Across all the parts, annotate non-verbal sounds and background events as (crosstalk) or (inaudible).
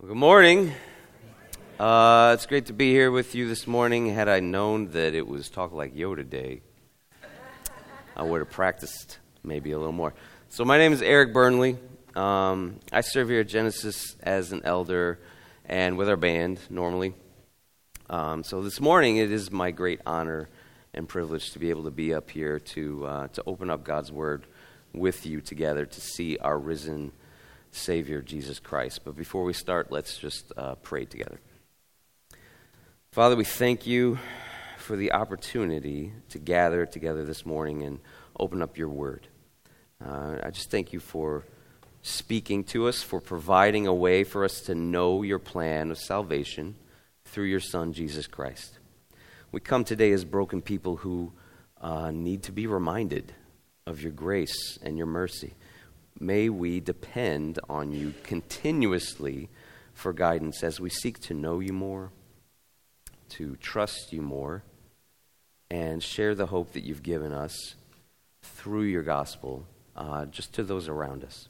Well, good morning. Uh, it's great to be here with you this morning. Had I known that it was Talk Like Yoda Day, I would have practiced maybe a little more. So, my name is Eric Burnley. Um, I serve here at Genesis as an elder and with our band normally. Um, so, this morning it is my great honor and privilege to be able to be up here to, uh, to open up God's Word with you together to see our risen Savior, Jesus Christ. But before we start, let's just uh, pray together. Father, we thank you for the opportunity to gather together this morning and open up your word. Uh, I just thank you for speaking to us, for providing a way for us to know your plan of salvation through your Son, Jesus Christ. We come today as broken people who uh, need to be reminded of your grace and your mercy. May we depend on you continuously for guidance as we seek to know you more to trust you more and share the hope that you've given us through your gospel uh, just to those around us.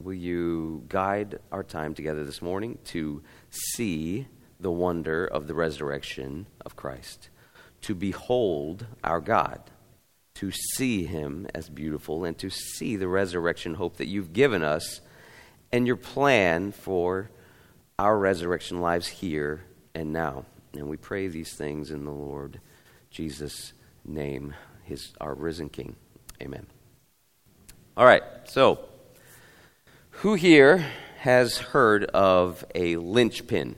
Will you guide our time together this morning to see the wonder of the resurrection of Christ, to behold our God, to see him as beautiful, and to see the resurrection hope that you've given us and your plan for our resurrection lives here and now. And we pray these things in the Lord Jesus' name, his, our risen King. Amen. All right, so who here has heard of a linchpin?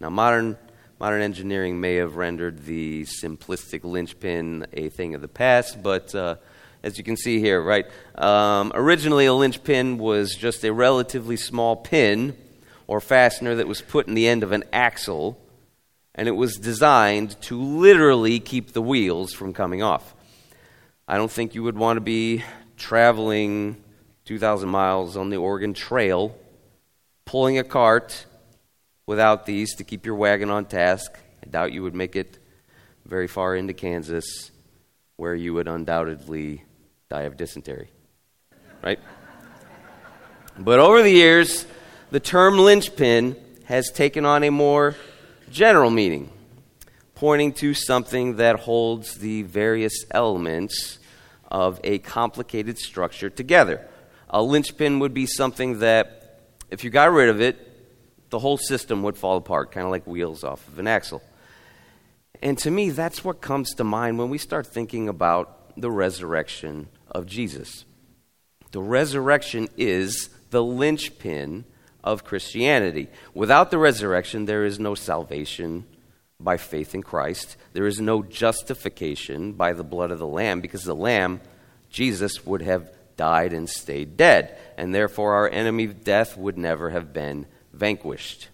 Now, modern, modern engineering may have rendered the simplistic linchpin a thing of the past, but uh, as you can see here, right, um, originally a linchpin was just a relatively small pin or fastener that was put in the end of an axle, and it was designed to literally keep the wheels from coming off. I don't think you would want to be traveling 2,000 miles on the Oregon Trail, pulling a cart without these to keep your wagon on task. I doubt you would make it very far into Kansas, where you would undoubtedly die of dysentery. Right? But over the years, the term linchpin has taken on a more general meaning, pointing to something that holds the various elements of a complicated structure together. A linchpin would be something that, if you got rid of it, the whole system would fall apart, kind of like wheels off of an axle. And to me, that's what comes to mind when we start thinking about the resurrection of Jesus. The resurrection is the linchpin of Christianity. Without the resurrection, there is no salvation by faith in Christ. There is no justification by the blood of the Lamb because the Lamb, Jesus, would have died and stayed dead. And therefore, our enemy death would never have been vanquished.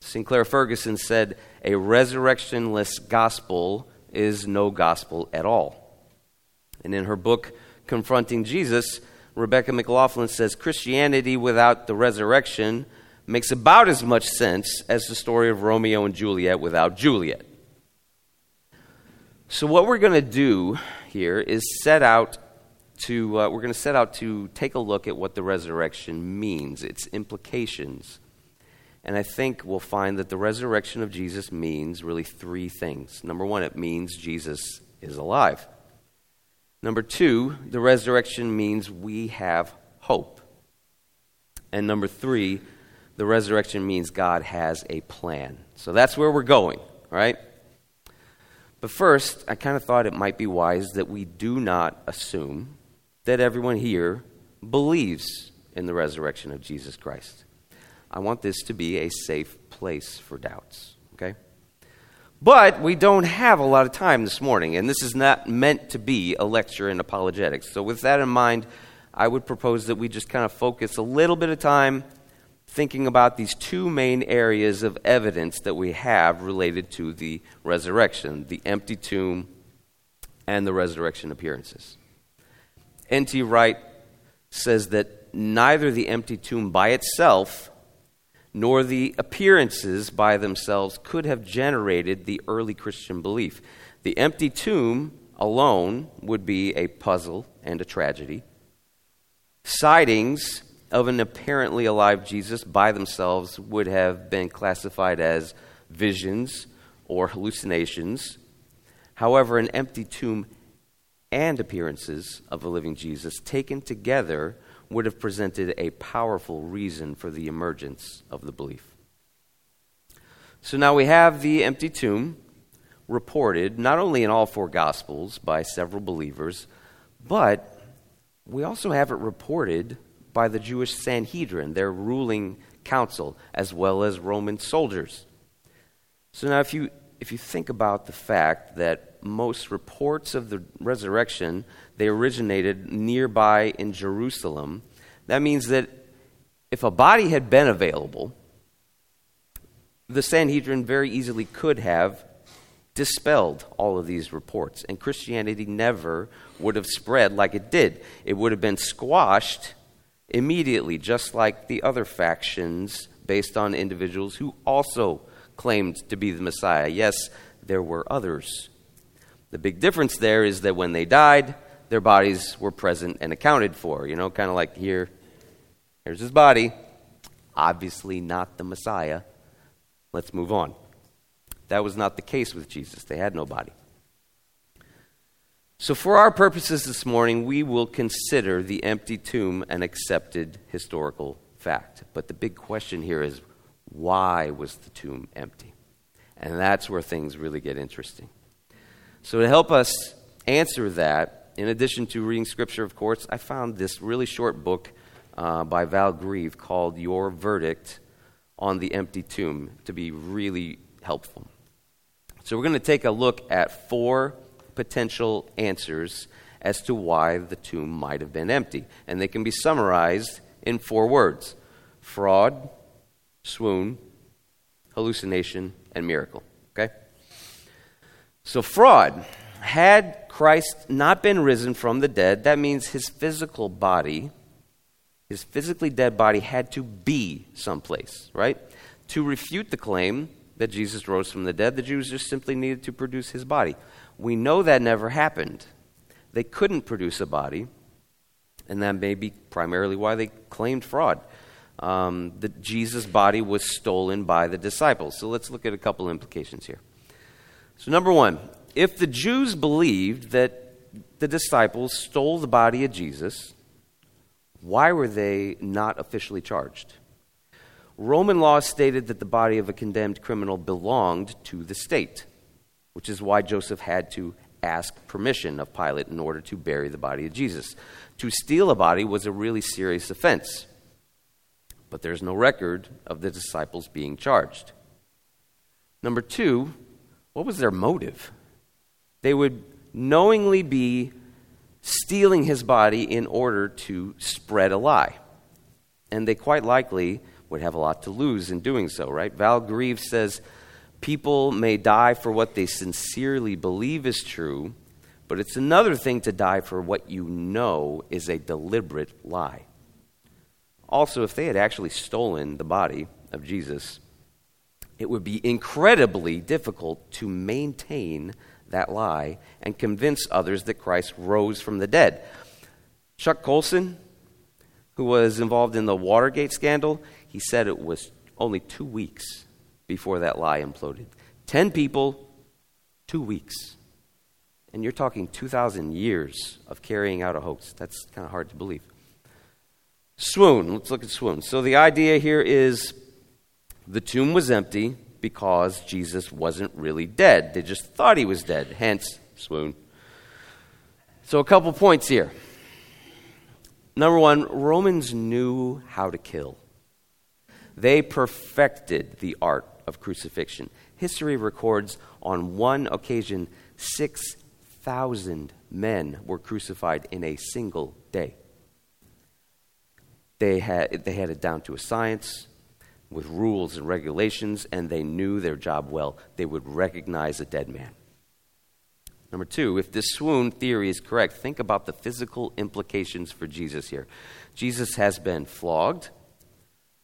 Sinclair Ferguson said, A resurrectionless gospel is no gospel at all. And in her book, Confronting Jesus, Rebecca McLaughlin says Christianity without the resurrection makes about as much sense as the story of Romeo and Juliet without Juliet. So, what we're going to do here is set out to, uh, we're going to set out to take a look at what the resurrection means, its implications. And I think we'll find that the resurrection of Jesus means really three things. Number one, it means Jesus is alive. Number two, the resurrection means we have hope. And number three, the resurrection means God has a plan. So that's where we're going, right? But first, I kind of thought it might be wise that we do not assume that everyone here believes in the resurrection of Jesus Christ. I want this to be a safe place for doubts, okay? But we don't have a lot of time this morning, and this is not meant to be a lecture in apologetics. So, with that in mind, I would propose that we just kind of focus a little bit of time thinking about these two main areas of evidence that we have related to the resurrection the empty tomb and the resurrection appearances. N.T. Wright says that neither the empty tomb by itself nor the appearances by themselves could have generated the early Christian belief. The empty tomb alone would be a puzzle and a tragedy. Sightings of an apparently alive Jesus by themselves would have been classified as visions or hallucinations. However, an empty tomb and appearances of a living Jesus taken together would have presented a powerful reason for the emergence of the belief. So now we have the empty tomb reported not only in all four Gospels by several believers, but we also have it reported by the Jewish Sanhedrin, their ruling council, as well as Roman soldiers. So now, if you, if you think about the fact that most reports of the resurrection they originated nearby in Jerusalem, that means that if a body had been available, the Sanhedrin very easily could have dispelled all of these reports, and Christianity never would have spread like it did. It would have been squashed immediately, just like the other factions based on individuals who also claimed to be the Messiah. Yes, there were others. The big difference there is that when they died, their bodies were present and accounted for. You know, kind of like here, here's his body. Obviously, not the Messiah. Let's move on. That was not the case with Jesus. They had no body. So, for our purposes this morning, we will consider the empty tomb an accepted historical fact. But the big question here is why was the tomb empty? And that's where things really get interesting. So, to help us answer that, in addition to reading scripture, of course, I found this really short book uh, by Val Grieve called Your Verdict on the Empty Tomb to be really helpful. So, we're going to take a look at four potential answers as to why the tomb might have been empty. And they can be summarized in four words fraud, swoon, hallucination, and miracle. So, fraud. Had Christ not been risen from the dead, that means his physical body, his physically dead body, had to be someplace, right? To refute the claim that Jesus rose from the dead, the Jews just simply needed to produce his body. We know that never happened. They couldn't produce a body, and that may be primarily why they claimed fraud. Um, that Jesus' body was stolen by the disciples. So let's look at a couple implications here. So, number one, if the Jews believed that the disciples stole the body of Jesus, why were they not officially charged? Roman law stated that the body of a condemned criminal belonged to the state which is why Joseph had to ask permission of Pilate in order to bury the body of Jesus. To steal a body was a really serious offense, but there's no record of the disciples being charged. Number two, what was their motive? They would knowingly be stealing his body in order to spread a lie. And they quite likely would have a lot to lose in doing so, right? Val Grieve says People may die for what they sincerely believe is true, but it's another thing to die for what you know is a deliberate lie. Also, if they had actually stolen the body of Jesus, it would be incredibly difficult to maintain that lie and convince others that Christ rose from the dead. Chuck Colson, who was involved in the Watergate scandal, he said it was only two weeks before that lie imploded. Ten people, two weeks. And you're talking 2,000 years of carrying out a hoax. That's kind of hard to believe. Swoon. Let's look at swoon. So the idea here is the tomb was empty because Jesus wasn't really dead. They just thought he was dead, hence swoon. So, a couple points here. Number one, Romans knew how to kill. They perfected the art of crucifixion. History records on one occasion 6,000 men were crucified in a single day. They had, they had it down to a science with rules and regulations, and they knew their job well. They would recognize a dead man. Number two, if this swoon theory is correct, think about the physical implications for Jesus here. Jesus has been flogged,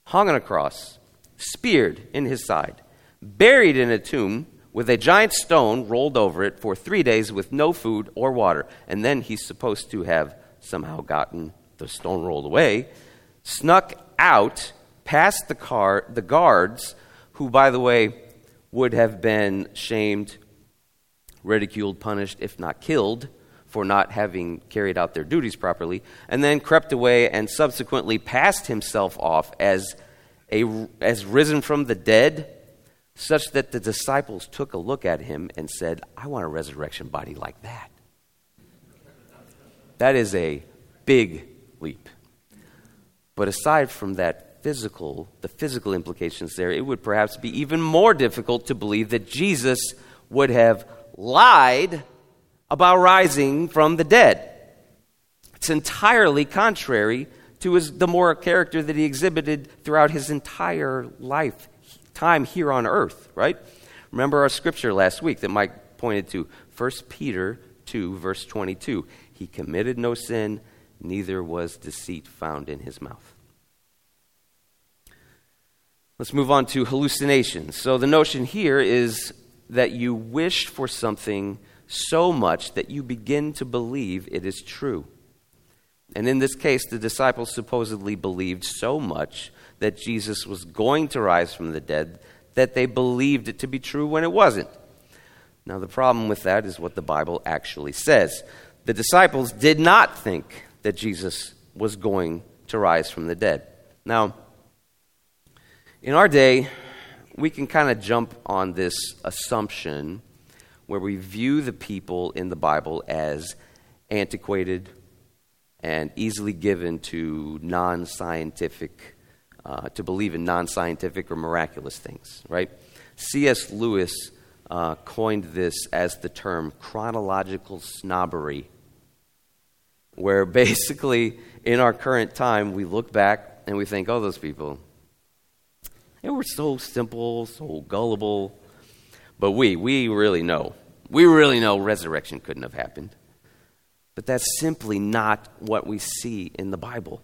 hung on a cross, speared in his side, buried in a tomb with a giant stone rolled over it for three days with no food or water. And then he's supposed to have somehow gotten the stone rolled away snuck out past the car, the guards, who, by the way, would have been shamed, ridiculed, punished, if not killed, for not having carried out their duties properly, and then crept away and subsequently passed himself off as, a, as risen from the dead, such that the disciples took a look at him and said, I want a resurrection body like that. That is a big leap. But aside from that physical, the physical implications there, it would perhaps be even more difficult to believe that Jesus would have lied about rising from the dead. It's entirely contrary to his, the moral character that he exhibited throughout his entire life, time here on earth, right? Remember our scripture last week that Mike pointed to 1 Peter 2, verse 22. He committed no sin, neither was deceit found in his mouth. Let's move on to hallucinations. So, the notion here is that you wish for something so much that you begin to believe it is true. And in this case, the disciples supposedly believed so much that Jesus was going to rise from the dead that they believed it to be true when it wasn't. Now, the problem with that is what the Bible actually says. The disciples did not think that Jesus was going to rise from the dead. Now, in our day, we can kind of jump on this assumption where we view the people in the Bible as antiquated and easily given to non scientific, uh, to believe in non scientific or miraculous things, right? C.S. Lewis uh, coined this as the term chronological snobbery where (laughs) basically in our current time we look back and we think, oh, those people, they were so simple, so gullible. But we, we really know. We really know resurrection couldn't have happened. But that's simply not what we see in the Bible.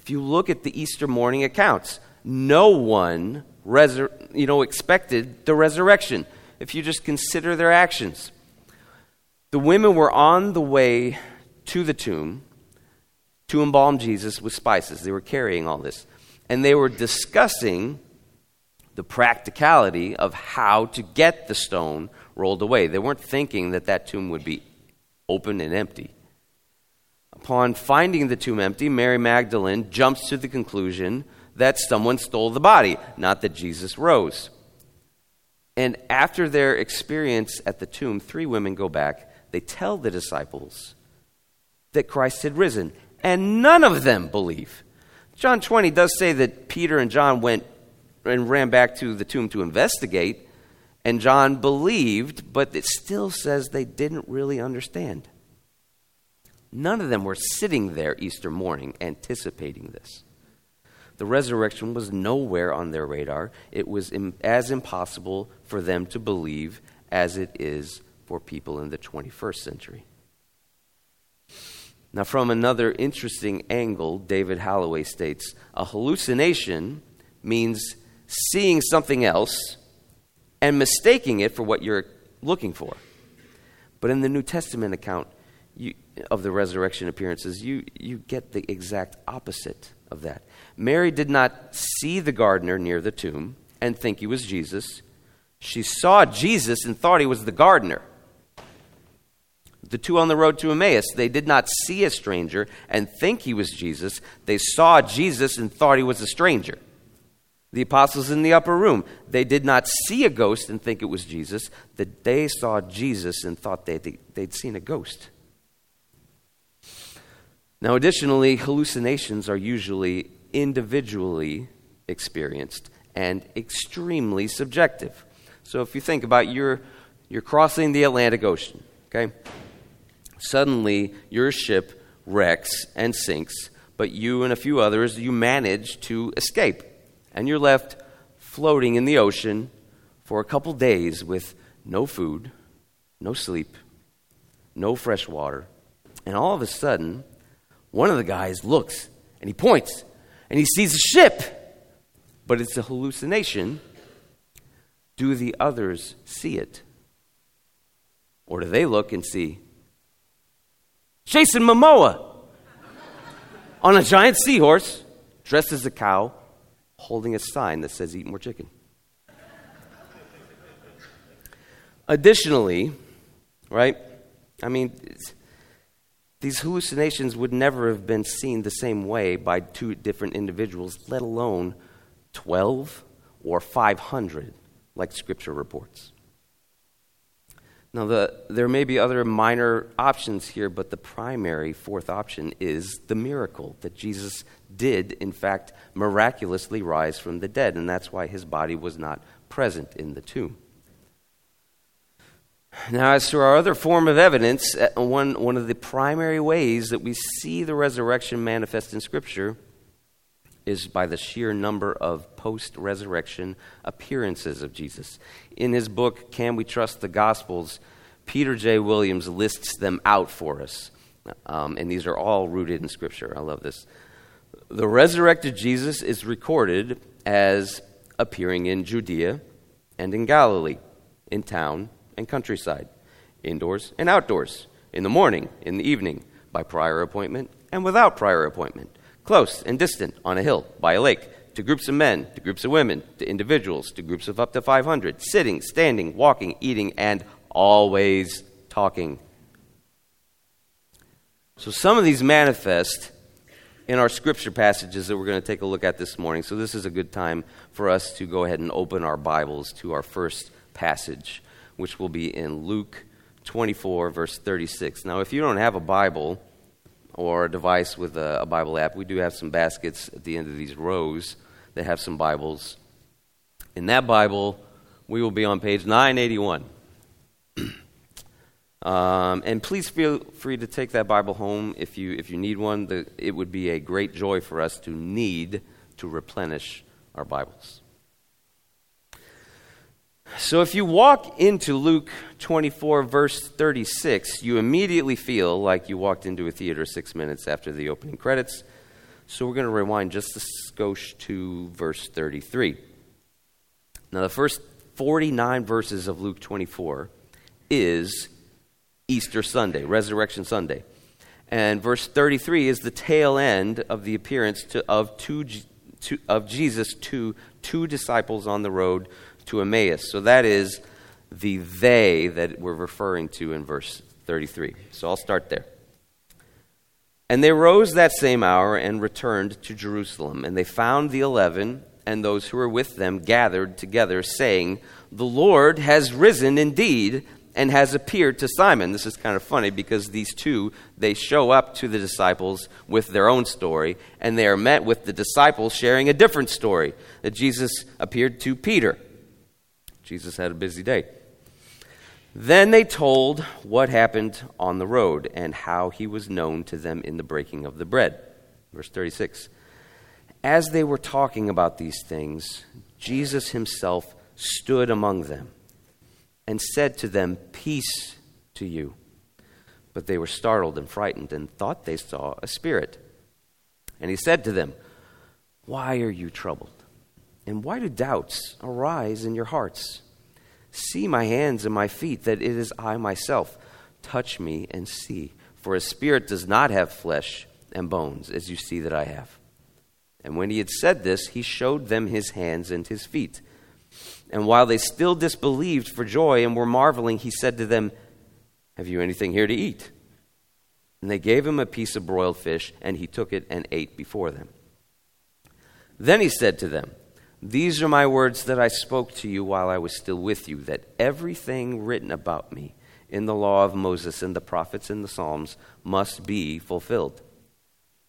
If you look at the Easter morning accounts, no one resur- you know, expected the resurrection if you just consider their actions. The women were on the way to the tomb to embalm Jesus with spices. They were carrying all this. And they were discussing the practicality of how to get the stone rolled away. They weren't thinking that that tomb would be open and empty. Upon finding the tomb empty, Mary Magdalene jumps to the conclusion that someone stole the body, not that Jesus rose. And after their experience at the tomb, three women go back. They tell the disciples that Christ had risen, and none of them believe. John 20 does say that Peter and John went and ran back to the tomb to investigate, and John believed, but it still says they didn't really understand. None of them were sitting there Easter morning anticipating this. The resurrection was nowhere on their radar. It was as impossible for them to believe as it is for people in the 21st century. Now, from another interesting angle, David Holloway states a hallucination means seeing something else and mistaking it for what you're looking for. But in the New Testament account you, of the resurrection appearances, you, you get the exact opposite of that. Mary did not see the gardener near the tomb and think he was Jesus. She saw Jesus and thought he was the gardener the two on the road to Emmaus, they did not see a stranger and think he was Jesus. They saw Jesus and thought he was a stranger. The apostles in the upper room, they did not see a ghost and think it was Jesus. They saw Jesus and thought they'd, seen a ghost. Now, additionally, hallucinations are usually individually experienced and extremely subjective. So, if you think about you're crossing the Atlantic Ocean, okay? Suddenly, your ship wrecks and sinks, but you and a few others, you manage to escape. And you're left floating in the ocean for a couple days with no food, no sleep, no fresh water. And all of a sudden, one of the guys looks and he points and he sees a ship, but it's a hallucination. Do the others see it? Or do they look and see Jason Momoa on a giant seahorse dressed as a cow, holding a sign that says, Eat more chicken. Additionally, right, I mean, these hallucinations would never have been seen the same way by two different individuals, let alone 12 or 500, like Scripture reports. Now, the, there may be other minor options here, but the primary fourth option is the miracle that Jesus did, in fact, miraculously rise from the dead, and that's why his body was not present in the tomb. Now, as to our other form of evidence, uh, one, one of the primary ways that we see the resurrection manifest in Scripture is by the sheer number of post resurrection appearances of Jesus. In his book, Can We Trust the Gospels, Peter J. Williams lists them out for us. Um, and these are all rooted in Scripture. I love this. The resurrected Jesus is recorded as appearing in Judea and in Galilee, in town and countryside, indoors and outdoors, in the morning, in the evening, by prior appointment and without prior appointment close and distant, on a hill, by a lake, to groups of men, to groups of women, to individuals, to groups of up to 500, sitting, standing, walking, eating, and always talking. So some of these manifest in our scripture passages that we're going to take a look at this morning. So this is a good time for us to go ahead and open our Bibles to our first passage, which will be in Luke 24, verse 36. Now, if you don't have a Bible, or a device with a, a, Bible app, we do have some baskets at the end of these rows that have some Bibles. In that Bible, we will be on page 981. (clears throat) um, and please feel free to take that Bible home if you, if you need one. The, it would be a great joy for us to need to replenish our Bibles. So if you walk into Luke 24, verse 36, you immediately feel like you walked into a theater six minutes after the opening credits. So we're going to rewind just a skosh to verse 33. Now, the first 49 verses of Luke 24 is Easter Sunday, Resurrection Sunday. And verse 33 is the tail end of the appearance to, of, two, to, of Jesus to two disciples on the road to Emmaus. So that is the they that we're referring to in verse 33. So I'll start there. And they rose that same hour and returned to Jerusalem. And they found the eleven and those who were with them gathered together, saying, The Lord has risen indeed and has appeared to Simon. This is kind of funny because these two, they show up to the disciples with their own story, and they are met with the disciples sharing a different story that Jesus appeared to Peter. Jesus had a busy day. Then they told what happened on the road and how he was known to them in the breaking of the bread. Verse 36. As they were talking about these things, Jesus himself stood among them and said to them, Peace to you. But they were startled and frightened and thought they saw a spirit. And he said to them, Why are you troubled? And why do doubts arise in your hearts? See my hands and my feet, that it is I myself. Touch me and see. For a spirit does not have flesh and bones, as you see that I have. And when he had said this, he showed them his hands and his feet. And while they still disbelieved for joy and were marveling, he said to them, Have you anything here to eat? And they gave him a piece of broiled fish, and he took it and ate before them. Then he said to them, these are my words that I spoke to you while I was still with you, that everything written about me in the law of Moses and the prophets and the Psalms must be fulfilled.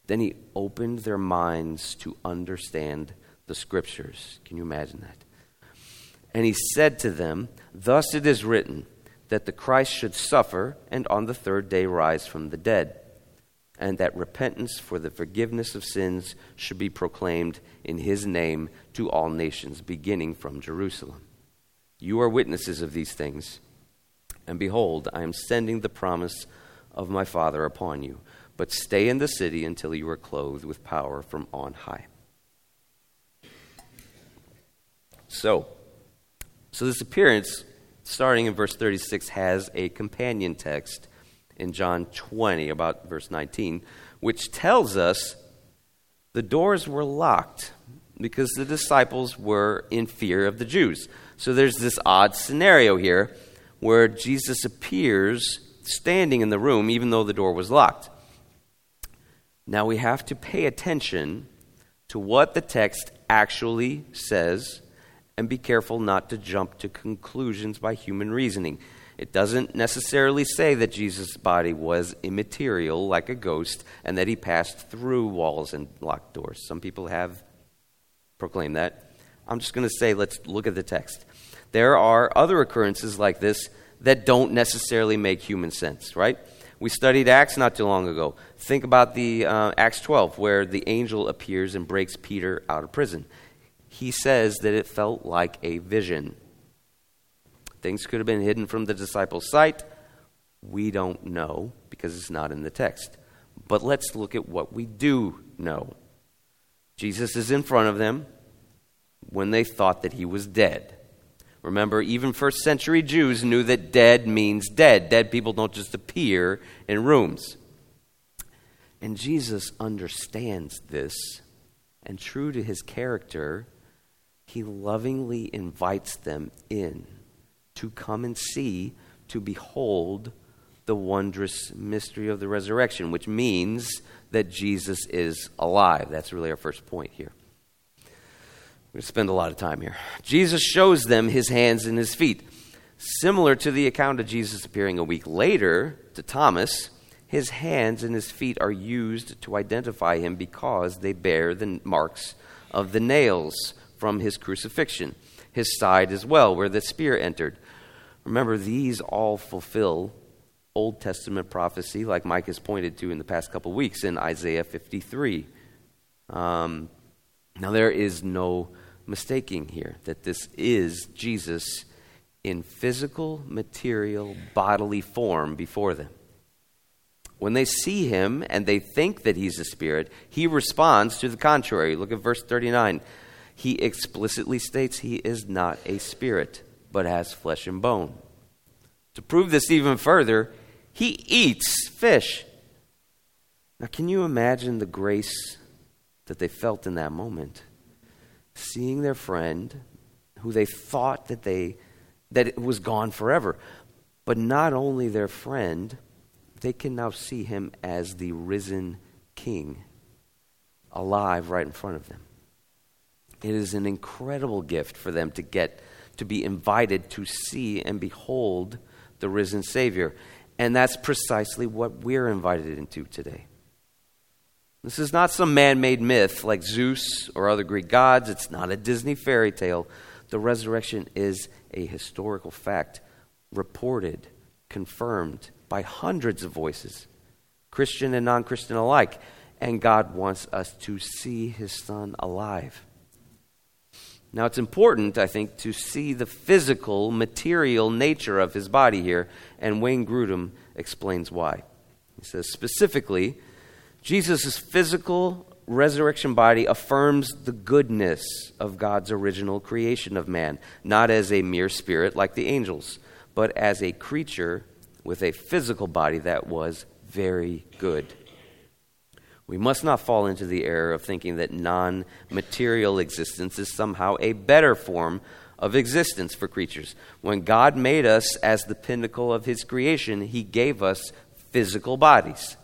Then he opened their minds to understand the scriptures. Can you imagine that? And he said to them, Thus it is written, that the Christ should suffer and on the third day rise from the dead and that repentance for the forgiveness of sins should be proclaimed in his name to all nations, beginning from Jerusalem. You are witnesses of these things. And behold, I am sending the promise of my Father upon you. But stay in the city until you are clothed with power from on high. So, so this appearance, starting in verse 36, has a companion text in John 20, about verse 19, which tells us the doors were locked because the disciples were in fear of the Jews. So there's this odd scenario here where Jesus appears standing in the room even though the door was locked. Now we have to pay attention to what the text actually says and be careful not to jump to conclusions by human reasoning. It doesn't necessarily say that Jesus' body was immaterial like a ghost and that he passed through walls and locked doors. Some people have proclaimed that. I'm just going to say, let's look at the text. There are other occurrences like this that don't necessarily make human sense, right? We studied Acts not too long ago. Think about the uh, Acts 12, where the angel appears and breaks Peter out of prison. He says that it felt like a vision. Things could have been hidden from the disciples' sight. We don't know because it's not in the text. But let's look at what we do know. Jesus is in front of them when they thought that he was dead. Remember, even first century Jews knew that dead means dead. Dead people don't just appear in rooms. And Jesus understands this, and true to his character, he lovingly invites them in to come and see, to behold the wondrous mystery of the resurrection, which means that Jesus is alive. That's really our first point here. We're going to spend a lot of time here. Jesus shows them his hands and his feet. Similar to the account of Jesus appearing a week later to Thomas, his hands and his feet are used to identify him because they bear the marks of the nails from his crucifixion, his side as well, where the spear entered. Remember, these all fulfill Old Testament prophecy, like Mike has pointed to in the past couple weeks in Isaiah 53. Um, now, there is no mistaking here that this is Jesus in physical, material, bodily form before them. When they see him and they think that he's a spirit, he responds to the contrary. Look at verse 39. He explicitly states he is not a spirit but has flesh and bone. To prove this even further, he eats fish. Now, can you imagine the grace that they felt in that moment? Seeing their friend, who they thought that they that it was gone forever, but not only their friend, they can now see him as the risen king, alive right in front of them. It is an incredible gift for them to get to be invited to see and behold the risen Savior. And that's precisely what we're invited into today. This is not some man made myth like Zeus or other Greek gods. It's not a Disney fairy tale. The resurrection is a historical fact, reported, confirmed by hundreds of voices, Christian and non Christian alike. And God wants us to see his son alive. Now, it's important, I think, to see the physical, material nature of his body here, and Wayne Grudem explains why. He says specifically, Jesus' physical resurrection body affirms the goodness of God's original creation of man, not as a mere spirit like the angels, but as a creature with a physical body that was very good. We must not fall into the error of thinking that non material existence is somehow a better form of existence for creatures. When God made us as the pinnacle of His creation, He gave us physical bodies.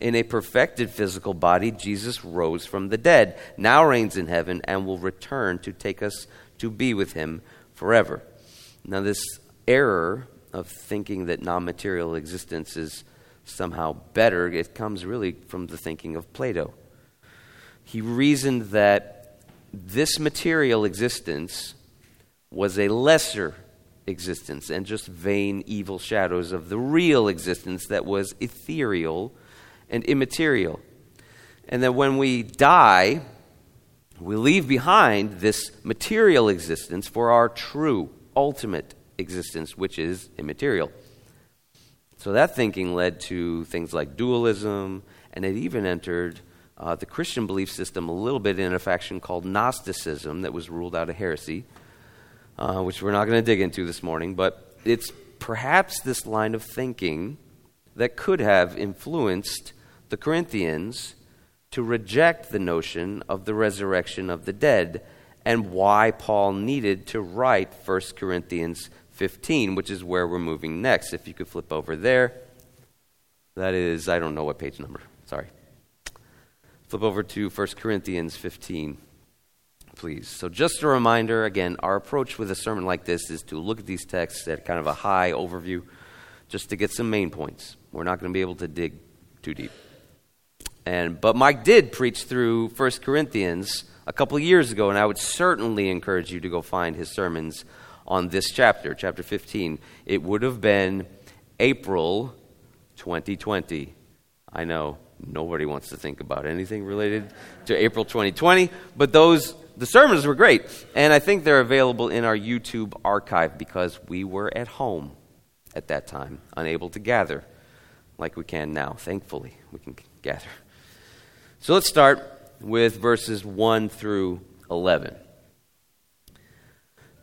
In a perfected physical body, Jesus rose from the dead, now reigns in heaven, and will return to take us to be with Him forever. Now, this error of thinking that non material existence is somehow better, it comes really from the thinking of Plato. He reasoned that this material existence was a lesser existence and just vain, evil shadows of the real existence that was ethereal and immaterial. And that when we die, we leave behind this material existence for our true, ultimate existence, which is immaterial. So that thinking led to things like dualism, and it even entered uh, the Christian belief system a little bit in a faction called Gnosticism that was ruled out of heresy, uh, which we're not going to dig into this morning. But it's perhaps this line of thinking that could have influenced the Corinthians to reject the notion of the resurrection of the dead and why Paul needed to write 1 Corinthians 15, which is where we're moving next. If you could flip over there. That is, I don't know what page number. Sorry. Flip over to 1 Corinthians 15, please. So, just a reminder again, our approach with a sermon like this is to look at these texts at kind of a high overview just to get some main points. We're not going to be able to dig too deep. And, but Mike did preach through 1 Corinthians a couple years ago, and I would certainly encourage you to go find his sermons on this chapter, chapter 15. It would have been April 2020. I know nobody wants to think about anything related to April 2020, but those the sermons were great, and I think they're available in our YouTube archive because we were at home at that time, unable to gather like we can now. Thankfully, we can gather. So let's start with verses 1 through 11.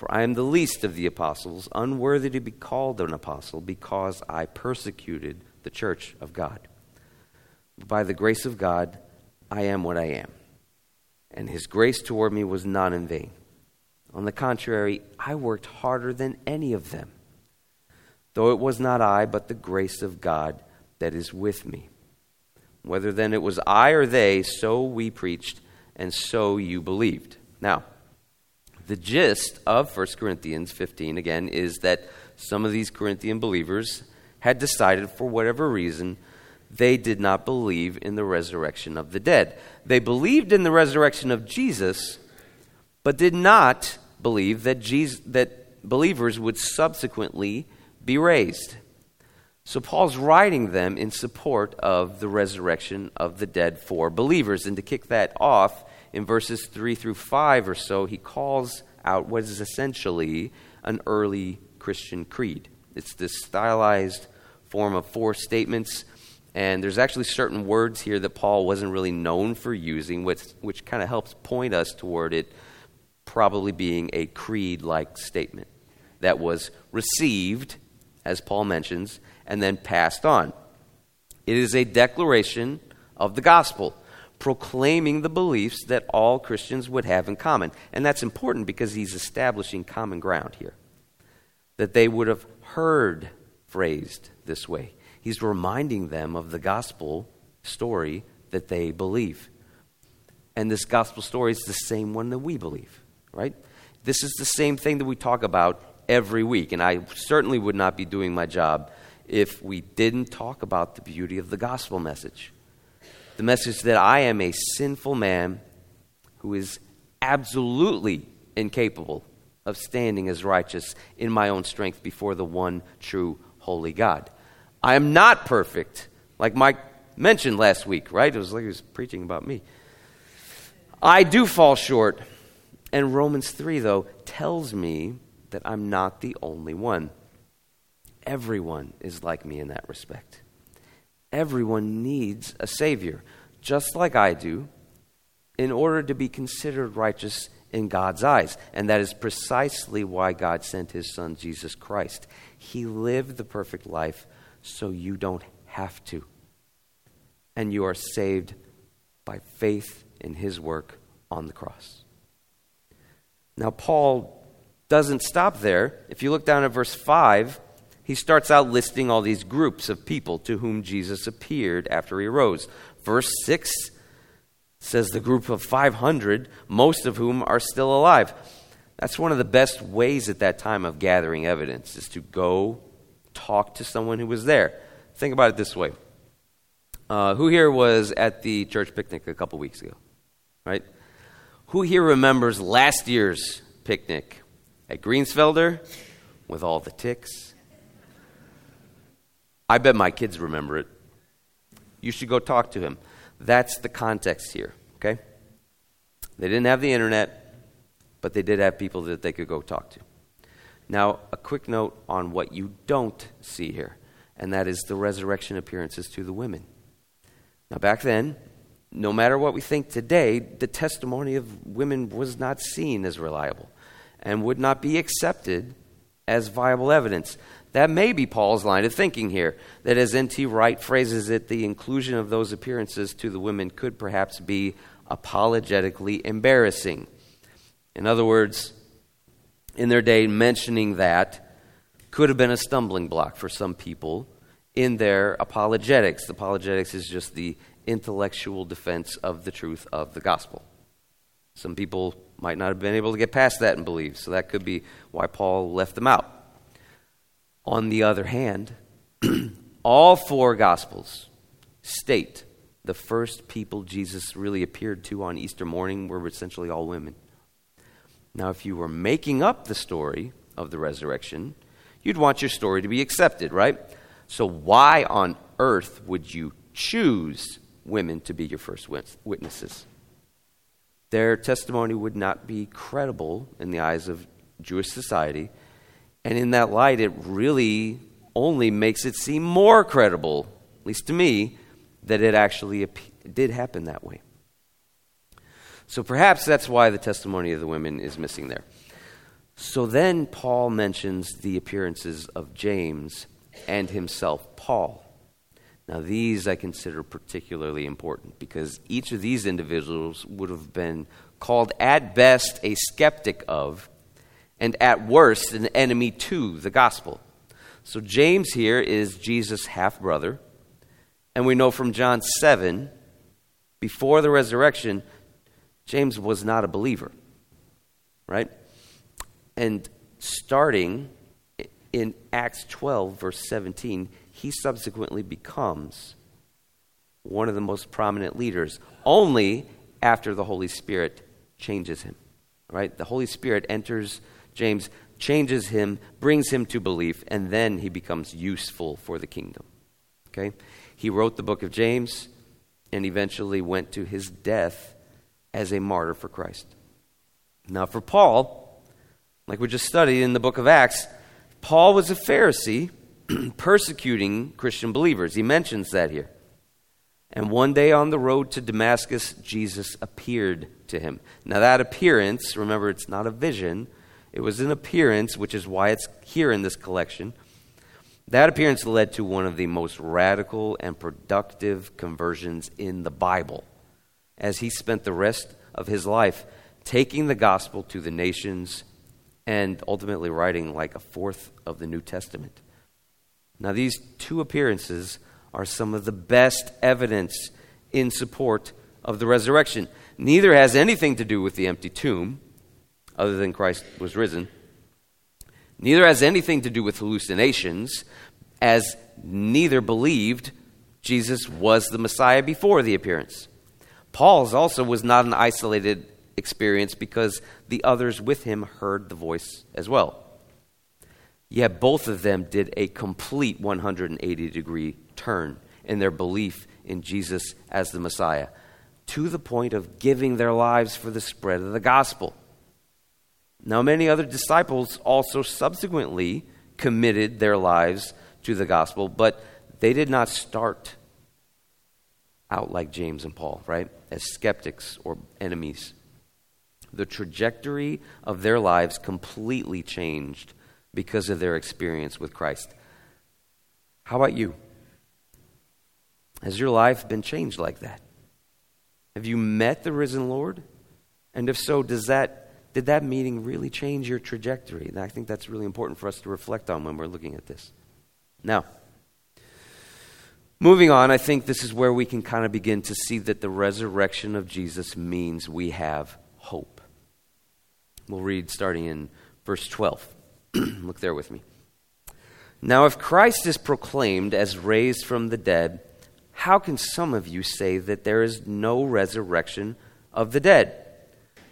For I am the least of the apostles, unworthy to be called an apostle, because I persecuted the church of God. By the grace of God, I am what I am. And his grace toward me was not in vain. On the contrary, I worked harder than any of them, though it was not I, but the grace of God that is with me. Whether then it was I or they, so we preached, and so you believed. Now, the gist of 1 Corinthians 15, again, is that some of these Corinthian believers had decided, for whatever reason, they did not believe in the resurrection of the dead. They believed in the resurrection of Jesus, but did not believe that, Jesus, that believers would subsequently be raised. So Paul's writing them in support of the resurrection of the dead for believers. And to kick that off, in verses 3 through 5 or so, he calls out what is essentially an early Christian creed. It's this stylized form of four statements, and there's actually certain words here that Paul wasn't really known for using, which, which kind of helps point us toward it probably being a creed like statement that was received, as Paul mentions, and then passed on. It is a declaration of the gospel proclaiming the beliefs that all Christians would have in common. And that's important because he's establishing common ground here. That they would have heard phrased this way. He's reminding them of the gospel story that they believe. And this gospel story is the same one that we believe, right? This is the same thing that we talk about every week. And I certainly would not be doing my job if we didn't talk about the beauty of the gospel message the message that I am a sinful man who is absolutely incapable of standing as righteous in my own strength before the one true holy God. I am not perfect, like Mike mentioned last week, right? It was like he was preaching about me. I do fall short. And Romans 3, though, tells me that I'm not the only one. Everyone is like me in that respect. Everyone needs a Savior, just like I do, in order to be considered righteous in God's eyes. And that is precisely why God sent His Son, Jesus Christ. He lived the perfect life so you don't have to. And you are saved by faith in His work on the cross. Now, Paul doesn't stop there. If you look down at verse 5, he starts out listing all these groups of people to whom Jesus appeared after he rose. Verse 6 says the group of 500, most of whom are still alive. That's one of the best ways at that time of gathering evidence, is to go talk to someone who was there. Think about it this way. Uh, who here was at the church picnic a couple weeks ago? Right? Who here remembers last year's picnic at Greensfelder with all the ticks? I bet my kids remember it. You should go talk to him. That's the context here, okay? They didn't have the internet, but they did have people that they could go talk to. Now, a quick note on what you don't see here, and that is the resurrection appearances to the women. Now, back then, no matter what we think today, the testimony of women was not seen as reliable and would not be accepted as viable evidence. That may be Paul's line of thinking here, that as N.T. Wright phrases it, the inclusion of those appearances to the women could perhaps be apologetically embarrassing. In other words, in their day, mentioning that could have been a stumbling block for some people in their apologetics. Apologetics is just the intellectual defense of the truth of the gospel. Some people might not have been able to get past that and believe, so that could be why Paul left them out. On the other hand, (clears throat) all four gospels state the first people Jesus really appeared to on Easter morning were essentially all women. Now, if you were making up the story of the resurrection, you'd want your story to be accepted, right? So, why on earth would you choose women to be your first witnesses? Their testimony would not be credible in the eyes of Jewish society. And in that light, it really only makes it seem more credible, at least to me, that it actually did happen that way. So perhaps that's why the testimony of the women is missing there. So then Paul mentions the appearances of James and himself, Paul. Now, these I consider particularly important because each of these individuals would have been called at best a skeptic of, and at worst an enemy to the gospel. So, James here is Jesus' half brother. And we know from John 7, before the resurrection, James was not a believer, right? And starting in Acts 12, verse 17, he subsequently becomes one of the most prominent leaders, only after the Holy Spirit changes him, right? The Holy Spirit enters James, changes him, brings him to belief, and then he becomes useful for the kingdom, okay? He wrote the book of James and eventually went to his death as a martyr for Christ. Now, for Paul, like we just studied in the book of Acts, Paul was a Pharisee (clears throat) persecuting Christian believers. He mentions that here. And one day on the road to Damascus, Jesus appeared to him. Now, that appearance, remember, it's not a vision, it was an appearance, which is why it's here in this collection. That appearance led to one of the most radical and productive conversions in the Bible as he spent the rest of his life taking the gospel to the nations and ultimately writing like a fourth of the New Testament. Now, these two appearances are some of the best evidence in support of the resurrection. Neither has anything to do with the empty tomb, other than Christ was risen. Neither has anything to do with hallucinations, as neither believed Jesus was the Messiah before the appearance. Paul's also was not an isolated experience because the others with him heard the voice as well. Yet both of them did a complete 180 degree turn in their belief in Jesus as the Messiah to the point of giving their lives for the spread of the gospel. Now, many other disciples also subsequently committed their lives to the gospel, but they did not start out like James and Paul, right? As skeptics or enemies. The trajectory of their lives completely changed because of their experience with Christ. How about you? Has your life been changed like that? Have you met the risen Lord? And if so, does that did that meeting really change your trajectory? And I think that's really important for us to reflect on when we're looking at this. Now, Moving on, I think this is where we can kind of begin to see that the resurrection of Jesus means we have hope. We'll read starting in verse 12. (clears throat) Look there with me. Now, if Christ is proclaimed as raised from the dead, how can some of you say that there is no resurrection of the dead?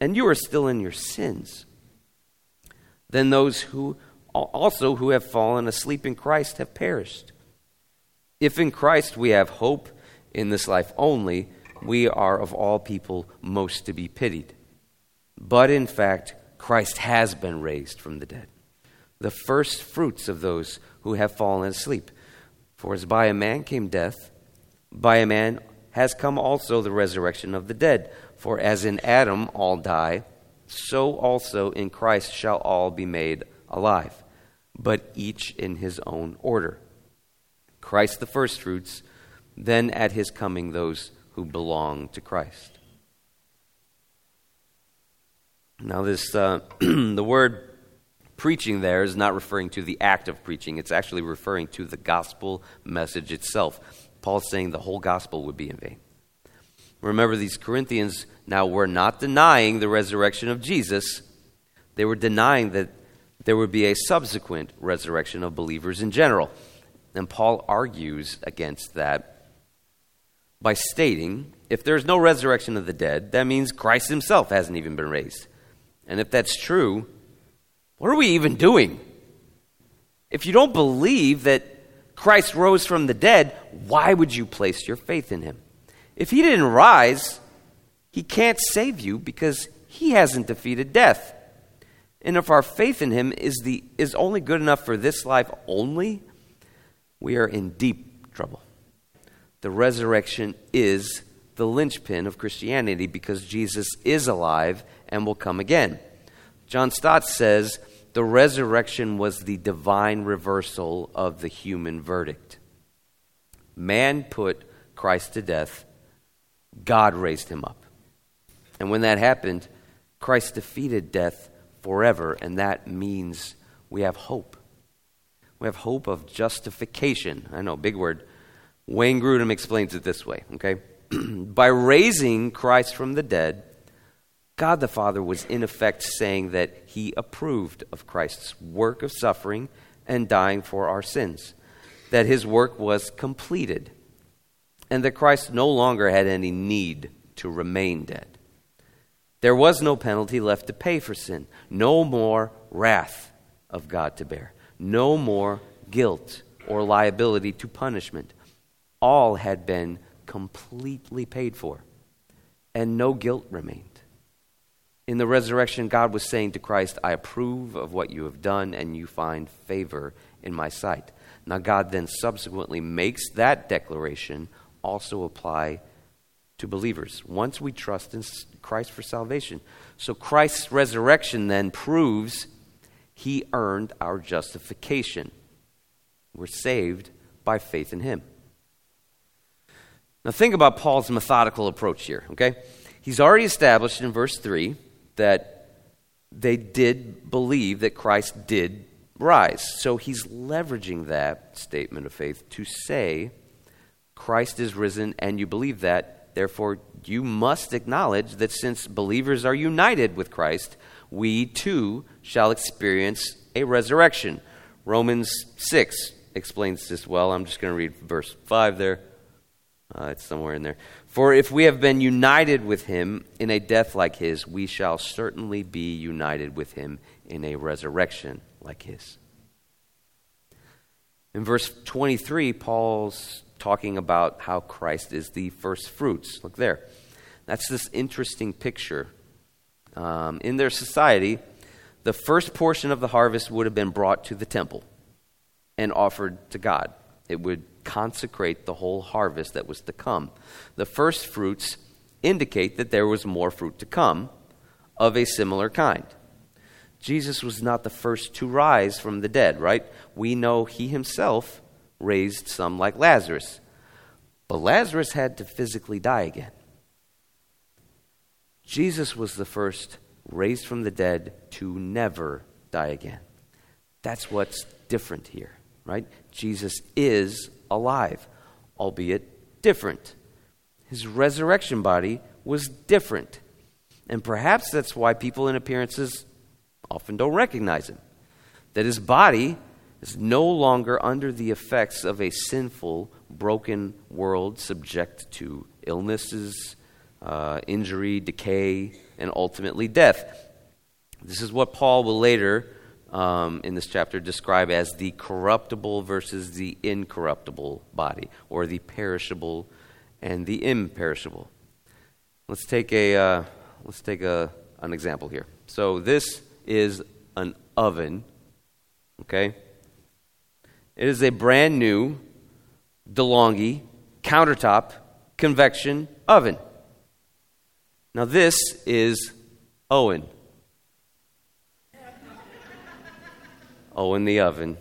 and you are still in your sins. Then those who also who have fallen asleep in Christ have perished. If in Christ we have hope in this life only, we are of all people most to be pitied. But in fact, Christ has been raised from the dead the first fruits of those who have fallen asleep. For as by a man came death, by a man has come also the resurrection of the dead. For as in Adam all die, so also in Christ shall all be made alive, but each in his own order. Christ the firstfruits, then at his coming those who belong to Christ. Now, this uh, (clears throat) the word preaching there is not referring to the act of preaching, it's actually referring to the gospel message itself. Paul's saying the whole gospel would be in vain. Remember, these Corinthians now were not denying the resurrection of Jesus, they were denying that there would be a subsequent resurrection of believers in general. And Paul argues against that by stating if there's no resurrection of the dead, that means Christ himself hasn't even been raised. And if that's true, what are we even doing? If you don't believe that Christ rose from the dead, why would you place your faith in him? If he didn't rise, he can't save you because he hasn't defeated death. And if our faith in him is, the, is only good enough for this life only, we are in deep trouble. The resurrection is the linchpin of Christianity because Jesus is alive and will come again. John Stott says the resurrection was the divine reversal of the human verdict. Man put Christ to death, God raised him up. And when that happened, Christ defeated death forever, and that means we have hope. We have hope of justification. I know, big word. Wayne Grudem explains it this way, okay? (clears throat) By raising Christ from the dead, God the Father was in effect saying that he approved of Christ's work of suffering and dying for our sins, that his work was completed, and that Christ no longer had any need to remain dead. There was no penalty left to pay for sin, no more wrath of God to bear, no more guilt or liability to punishment. All had been completely paid for, and no guilt remained. In the resurrection, God was saying to Christ, I approve of what you have done, and you find favor in my sight. Now, God then subsequently makes that declaration also apply to believers once we trust in Christ for salvation. So, Christ's resurrection then proves he earned our justification. We're saved by faith in him. Now, think about Paul's methodical approach here, okay? He's already established in verse 3 that they did believe that Christ did rise. So he's leveraging that statement of faith to say, Christ is risen, and you believe that. Therefore, you must acknowledge that since believers are united with Christ, we too shall experience a resurrection. Romans 6 explains this well. I'm just going to read verse 5 there. Uh, it's somewhere in there. For if we have been united with him in a death like his, we shall certainly be united with him in a resurrection like his. In verse 23, Paul's talking about how Christ is the first fruits. Look there. That's this interesting picture. Um, in their society, the first portion of the harvest would have been brought to the temple and offered to God. It would consecrate the whole harvest that was to come. The first fruits indicate that there was more fruit to come of a similar kind. Jesus was not the first to rise from the dead, right? We know he himself raised some like Lazarus. But Lazarus had to physically die again. Jesus was the first raised from the dead to never die again. That's what's different here, right? Jesus is alive, albeit different. His resurrection body was different. And perhaps that's why people in appearances often don't recognize him. That his body is no longer under the effects of a sinful, broken world subject to illnesses, uh, injury, decay, and ultimately death. This is what Paul will later um, in this chapter describe as the corruptible versus the incorruptible body, or the perishable and the imperishable. Let's take a uh, let's take a, an example here. So this is an oven. Okay, it is a brand new DeLonghi countertop convection oven. Now this is Owen. Owen the oven.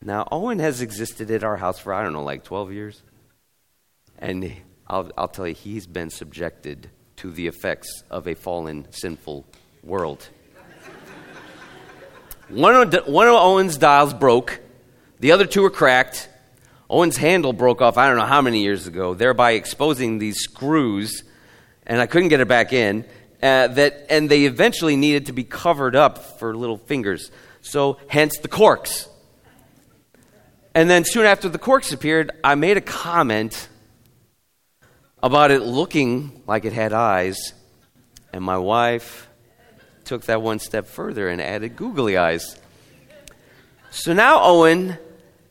Now, Owen has existed at our house for, I don't know, like 12 years. And I'll, I'll tell you, he's been subjected to the effects of a fallen, sinful world. one, of, one of Owen's dials broke, the other two were cracked. Owen's handle broke off, I don't know how many years ago, thereby exposing these screws, and I couldn't get it back in. Uh, that, and they eventually needed to be covered up for little fingers. So, hence the corks. And then soon after the corks appeared, I made a comment about it looking like it had eyes, and my wife took that one step further and added googly eyes. So now Owen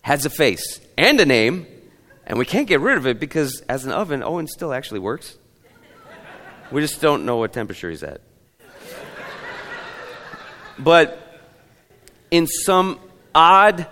has a face and a name, and we can't get rid of it because as an oven, Owen still actually works. We just don't know what temperature he's at. But in some odd,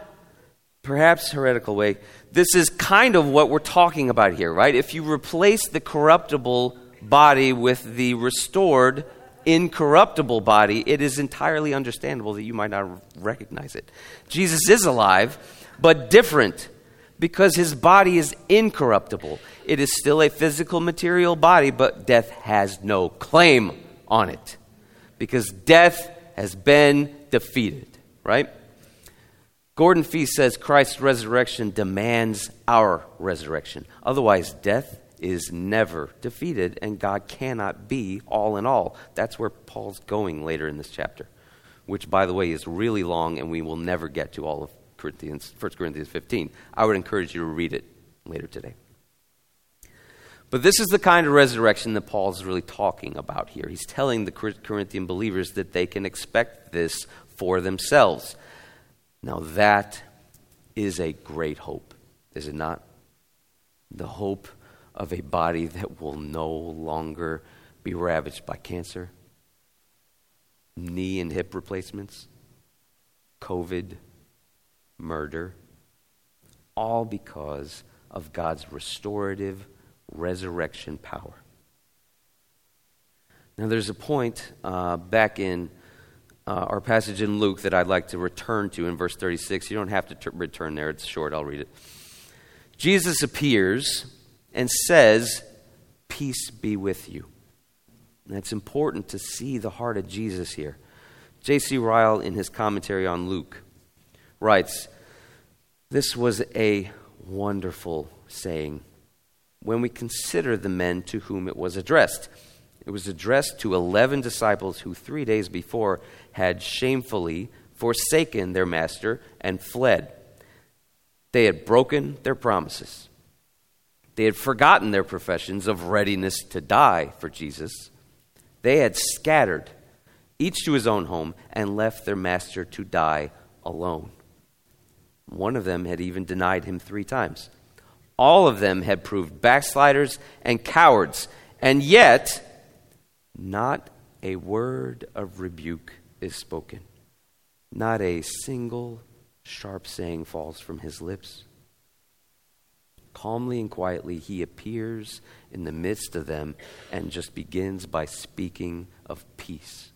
perhaps heretical way, this is kind of what we're talking about here, right? If you replace the corruptible body with the restored, incorruptible body, it is entirely understandable that you might not recognize it. Jesus is alive, but different because his body is incorruptible. It is still a physical, material body, but death has no claim on it because death has been defeated right? Gordon Fee says Christ's resurrection demands our resurrection. Otherwise, death is never defeated, and God cannot be all in all. That's where Paul's going later in this chapter, which, by the way, is really long, and we will never get to all of Corinthians, 1 Corinthians 15. I would encourage you to read it later today. But this is the kind of resurrection that Paul is really talking about here. He's telling the Corinthian believers that they can expect this for themselves. Now, that is a great hope, is it not? The hope of a body that will no longer be ravaged by cancer, knee and hip replacements, COVID, murder, all because of God's restorative resurrection power. Now, there's a point uh, back in uh, our passage in Luke that I'd like to return to in verse 36. You don't have to t- return there, it's short, I'll read it. Jesus appears and says, Peace be with you. And it's important to see the heart of Jesus here. J.C. Ryle, in his commentary on Luke, writes, This was a wonderful saying when we consider the men to whom it was addressed. It was addressed to 11 disciples who three days before had shamefully forsaken their master and fled. They had broken their promises. They had forgotten their professions of readiness to die for Jesus. They had scattered, each to his own home, and left their master to die alone. One of them had even denied him three times. All of them had proved backsliders and cowards, and yet not a word of rebuke is spoken. Not a single sharp saying falls from his lips. Calmly and quietly, he appears in the midst of them and just begins by speaking of peace.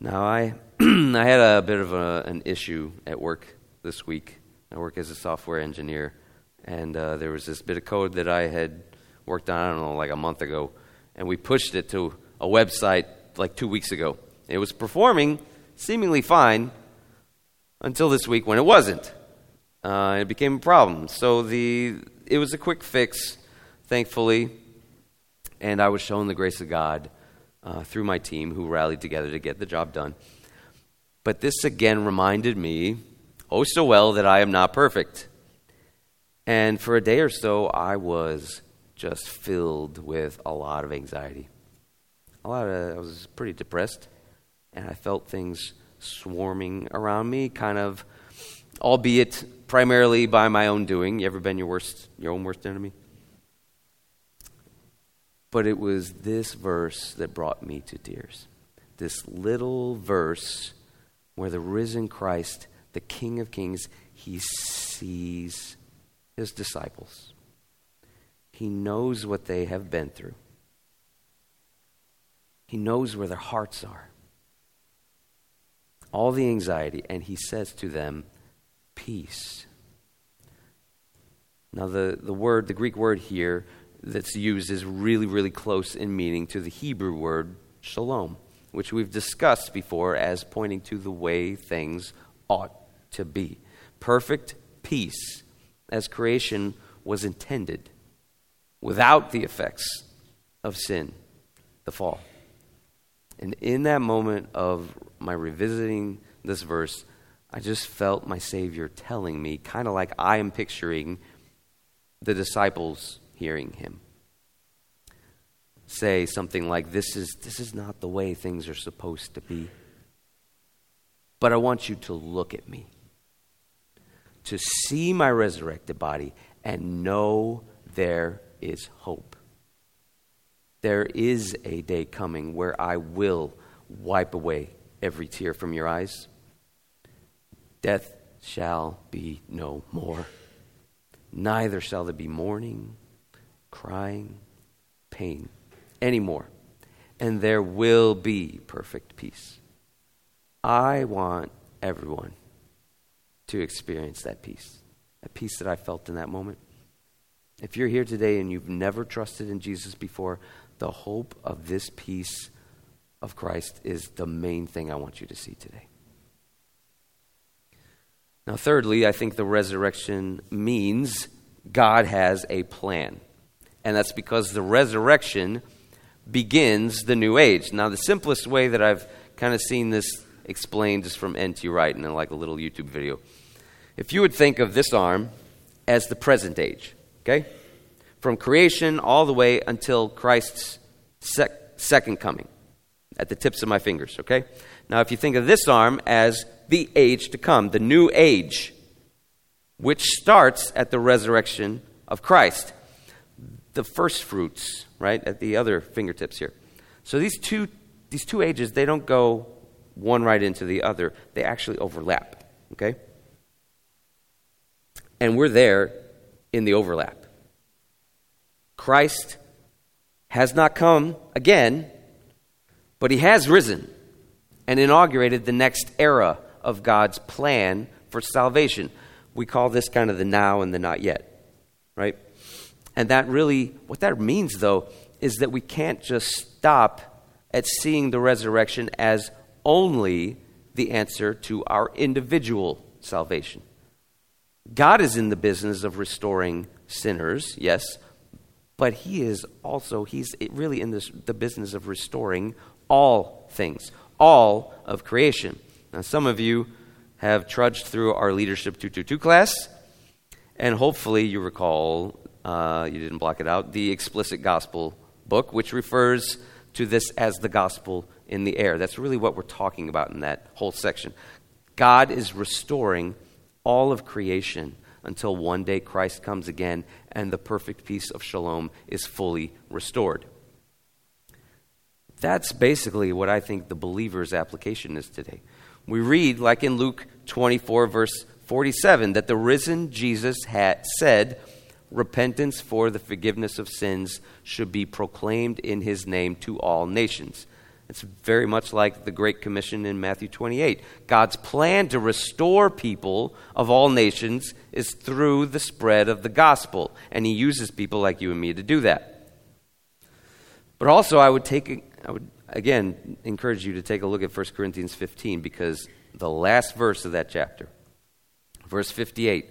Now, I, (clears throat) I had a bit of a, an issue at work this week. I work as a software engineer, and uh, there was this bit of code that I had worked on, I don't know, like a month ago, and we pushed it to a website like two weeks ago. It was performing seemingly fine until this week when it wasn't. Uh, it became a problem. So the it was a quick fix, thankfully, and I was shown the grace of God uh, through my team who rallied together to get the job done. But this again reminded me, oh so well, that I am not perfect. And for a day or so, I was just filled with a lot of anxiety. A lot of, I was pretty depressed, and I felt things swarming around me, kind of, albeit primarily by my own doing. You ever been your worst, your own worst enemy? But it was this verse that brought me to tears. This little verse where the risen Christ, the King of Kings, he sees his disciples. He knows what they have been through. He knows where their hearts are. All the anxiety, and he says to them, Peace. Now, the, the word, the Greek word here that's used is really, really close in meaning to the Hebrew word shalom, which we've discussed before as pointing to the way things ought to be. Perfect peace, as creation was intended, without the effects of sin, the fall. And in that moment of my revisiting this verse, I just felt my Savior telling me, kind of like I am picturing the disciples hearing him. Say something like this is this is not the way things are supposed to be but i want you to look at me to see my resurrected body and know there is hope. There is a day coming where i will wipe away every tear from your eyes. Death shall be no more. Neither shall there be mourning, crying, pain anymore. And there will be perfect peace. I want everyone to experience that peace, that peace that I felt in that moment. If you're here today and you've never trusted in Jesus before, the hope of this peace of Christ is the main thing I want you to see today. Now, thirdly, I think the resurrection means God has a plan. And that's because the resurrection begins the new age. Now, the simplest way that I've kind of seen this explained is from N.T. Wright in like a little YouTube video. If you would think of this arm as the present age, okay? From creation all the way until Christ's sec- second coming, at the tips of my fingers, okay? Now, if you think of this arm as the age to come, the new age, which starts at the resurrection of Christ. The first fruits, right, at the other fingertips here. So these two, these two ages, they don't go one right into the other, they actually overlap, okay? And we're there in the overlap. Christ has not come again, but he has risen and inaugurated the next era of God's plan for salvation. We call this kind of the now and the not yet, right? And that really, what that means though, is that we can't just stop at seeing the resurrection as only the answer to our individual salvation. God is in the business of restoring sinners, yes, but He is also, He's really in this, the business of restoring all things, all of creation. Now, some of you have trudged through our Leadership 222 class, and hopefully you recall, uh, you didn't block it out, the Explicit Gospel book, which refers to this as the gospel in the air. That's really what we're talking about in that whole section. God is restoring all of creation until one day Christ comes again and the perfect peace of shalom is fully restored. That's basically what I think the believer's application is today. We read, like in Luke 24, verse 47, that the risen Jesus had said, Repentance for the forgiveness of sins should be proclaimed in his name to all nations. It's very much like the Great Commission in Matthew 28. God's plan to restore people of all nations is through the spread of the gospel, and He uses people like you and me to do that. But also, I would take, I would again encourage you to take a look at 1 Corinthians 15 because the last verse of that chapter, verse 58,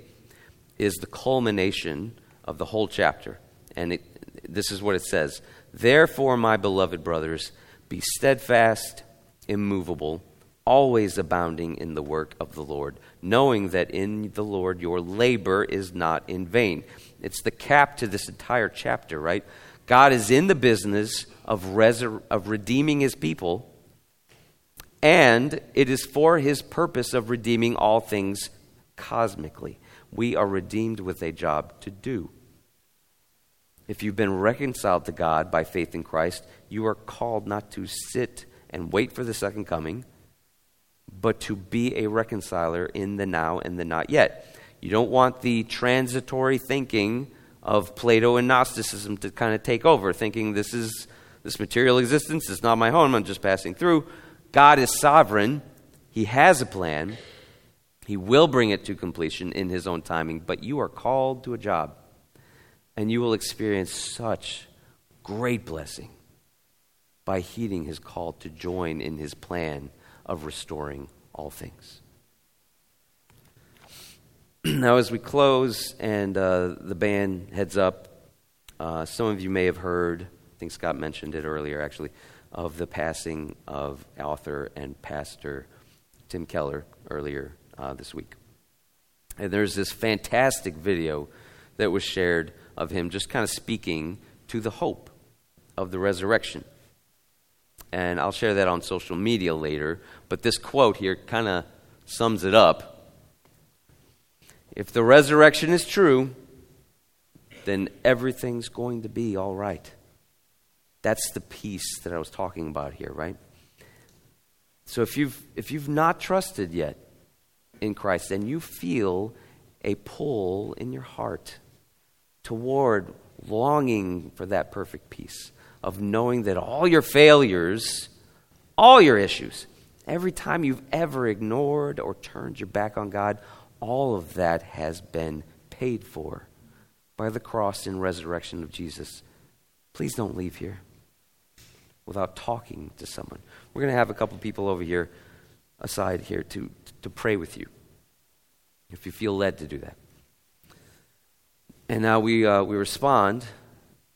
is the culmination of the whole chapter. And it, this is what it says Therefore, my beloved brothers, be steadfast, immovable, always abounding in the work of the Lord, knowing that in the Lord your labor is not in vain. It's the cap to this entire chapter, right? God is in the business of, resur- of redeeming his people, and it is for his purpose of redeeming all things cosmically. We are redeemed with a job to do. If you've been reconciled to God by faith in Christ, you are called not to sit and wait for the second coming, but to be a reconciler in the now and the not yet. You don't want the transitory thinking of Plato and Gnosticism to kind of take over, thinking this is this material existence is not my home, I'm just passing through. God is sovereign. He has a plan. He will bring it to completion in his own timing, but you are called to a job and you will experience such great blessing by heeding his call to join in his plan of restoring all things. (clears throat) now, as we close and uh, the band heads up, uh, some of you may have heard, I think Scott mentioned it earlier actually, of the passing of author and pastor Tim Keller earlier uh, this week. And there's this fantastic video that was shared of him just kind of speaking to the hope of the resurrection. And I'll share that on social media later, but this quote here kind of sums it up. If the resurrection is true, then everything's going to be all right. That's the peace that I was talking about here, right? So if you've if you've not trusted yet in Christ and you feel a pull in your heart toward longing for that perfect peace of knowing that all your failures, all your issues, every time you've ever ignored or turned your back on God, all of that has been paid for by the cross and resurrection of Jesus. Please don't leave here without talking to someone. We're going to have a couple people over here aside here to, to pray with you if you feel led to do that. And now we, uh, we respond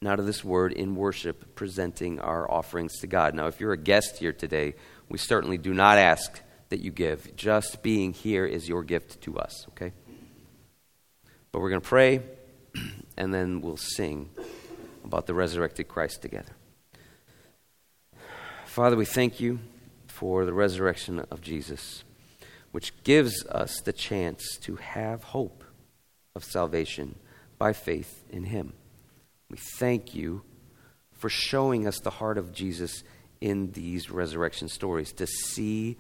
now to this word in worship, presenting our offerings to God. Now, if you're a guest here today, we certainly do not ask that you give. Just being here is your gift to us, okay? But we're going to pray, (clears throat) and then we'll sing about the resurrected Christ together. Father, we thank you for the resurrection of Jesus, which gives us the chance to have hope of salvation by faith in him. We thank you for showing us the heart of Jesus in these resurrection stories, to see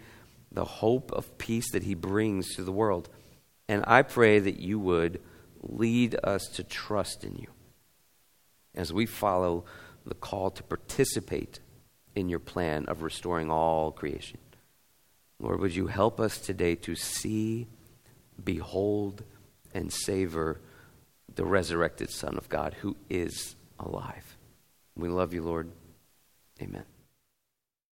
the hope of peace that he brings to the world. And I pray that you would lead us to trust in you as we follow the call to participate in your plan of restoring all creation. Lord, would you help us today to see, behold, and savor the resurrected Son of God who is alive. We love you, Lord. Amen.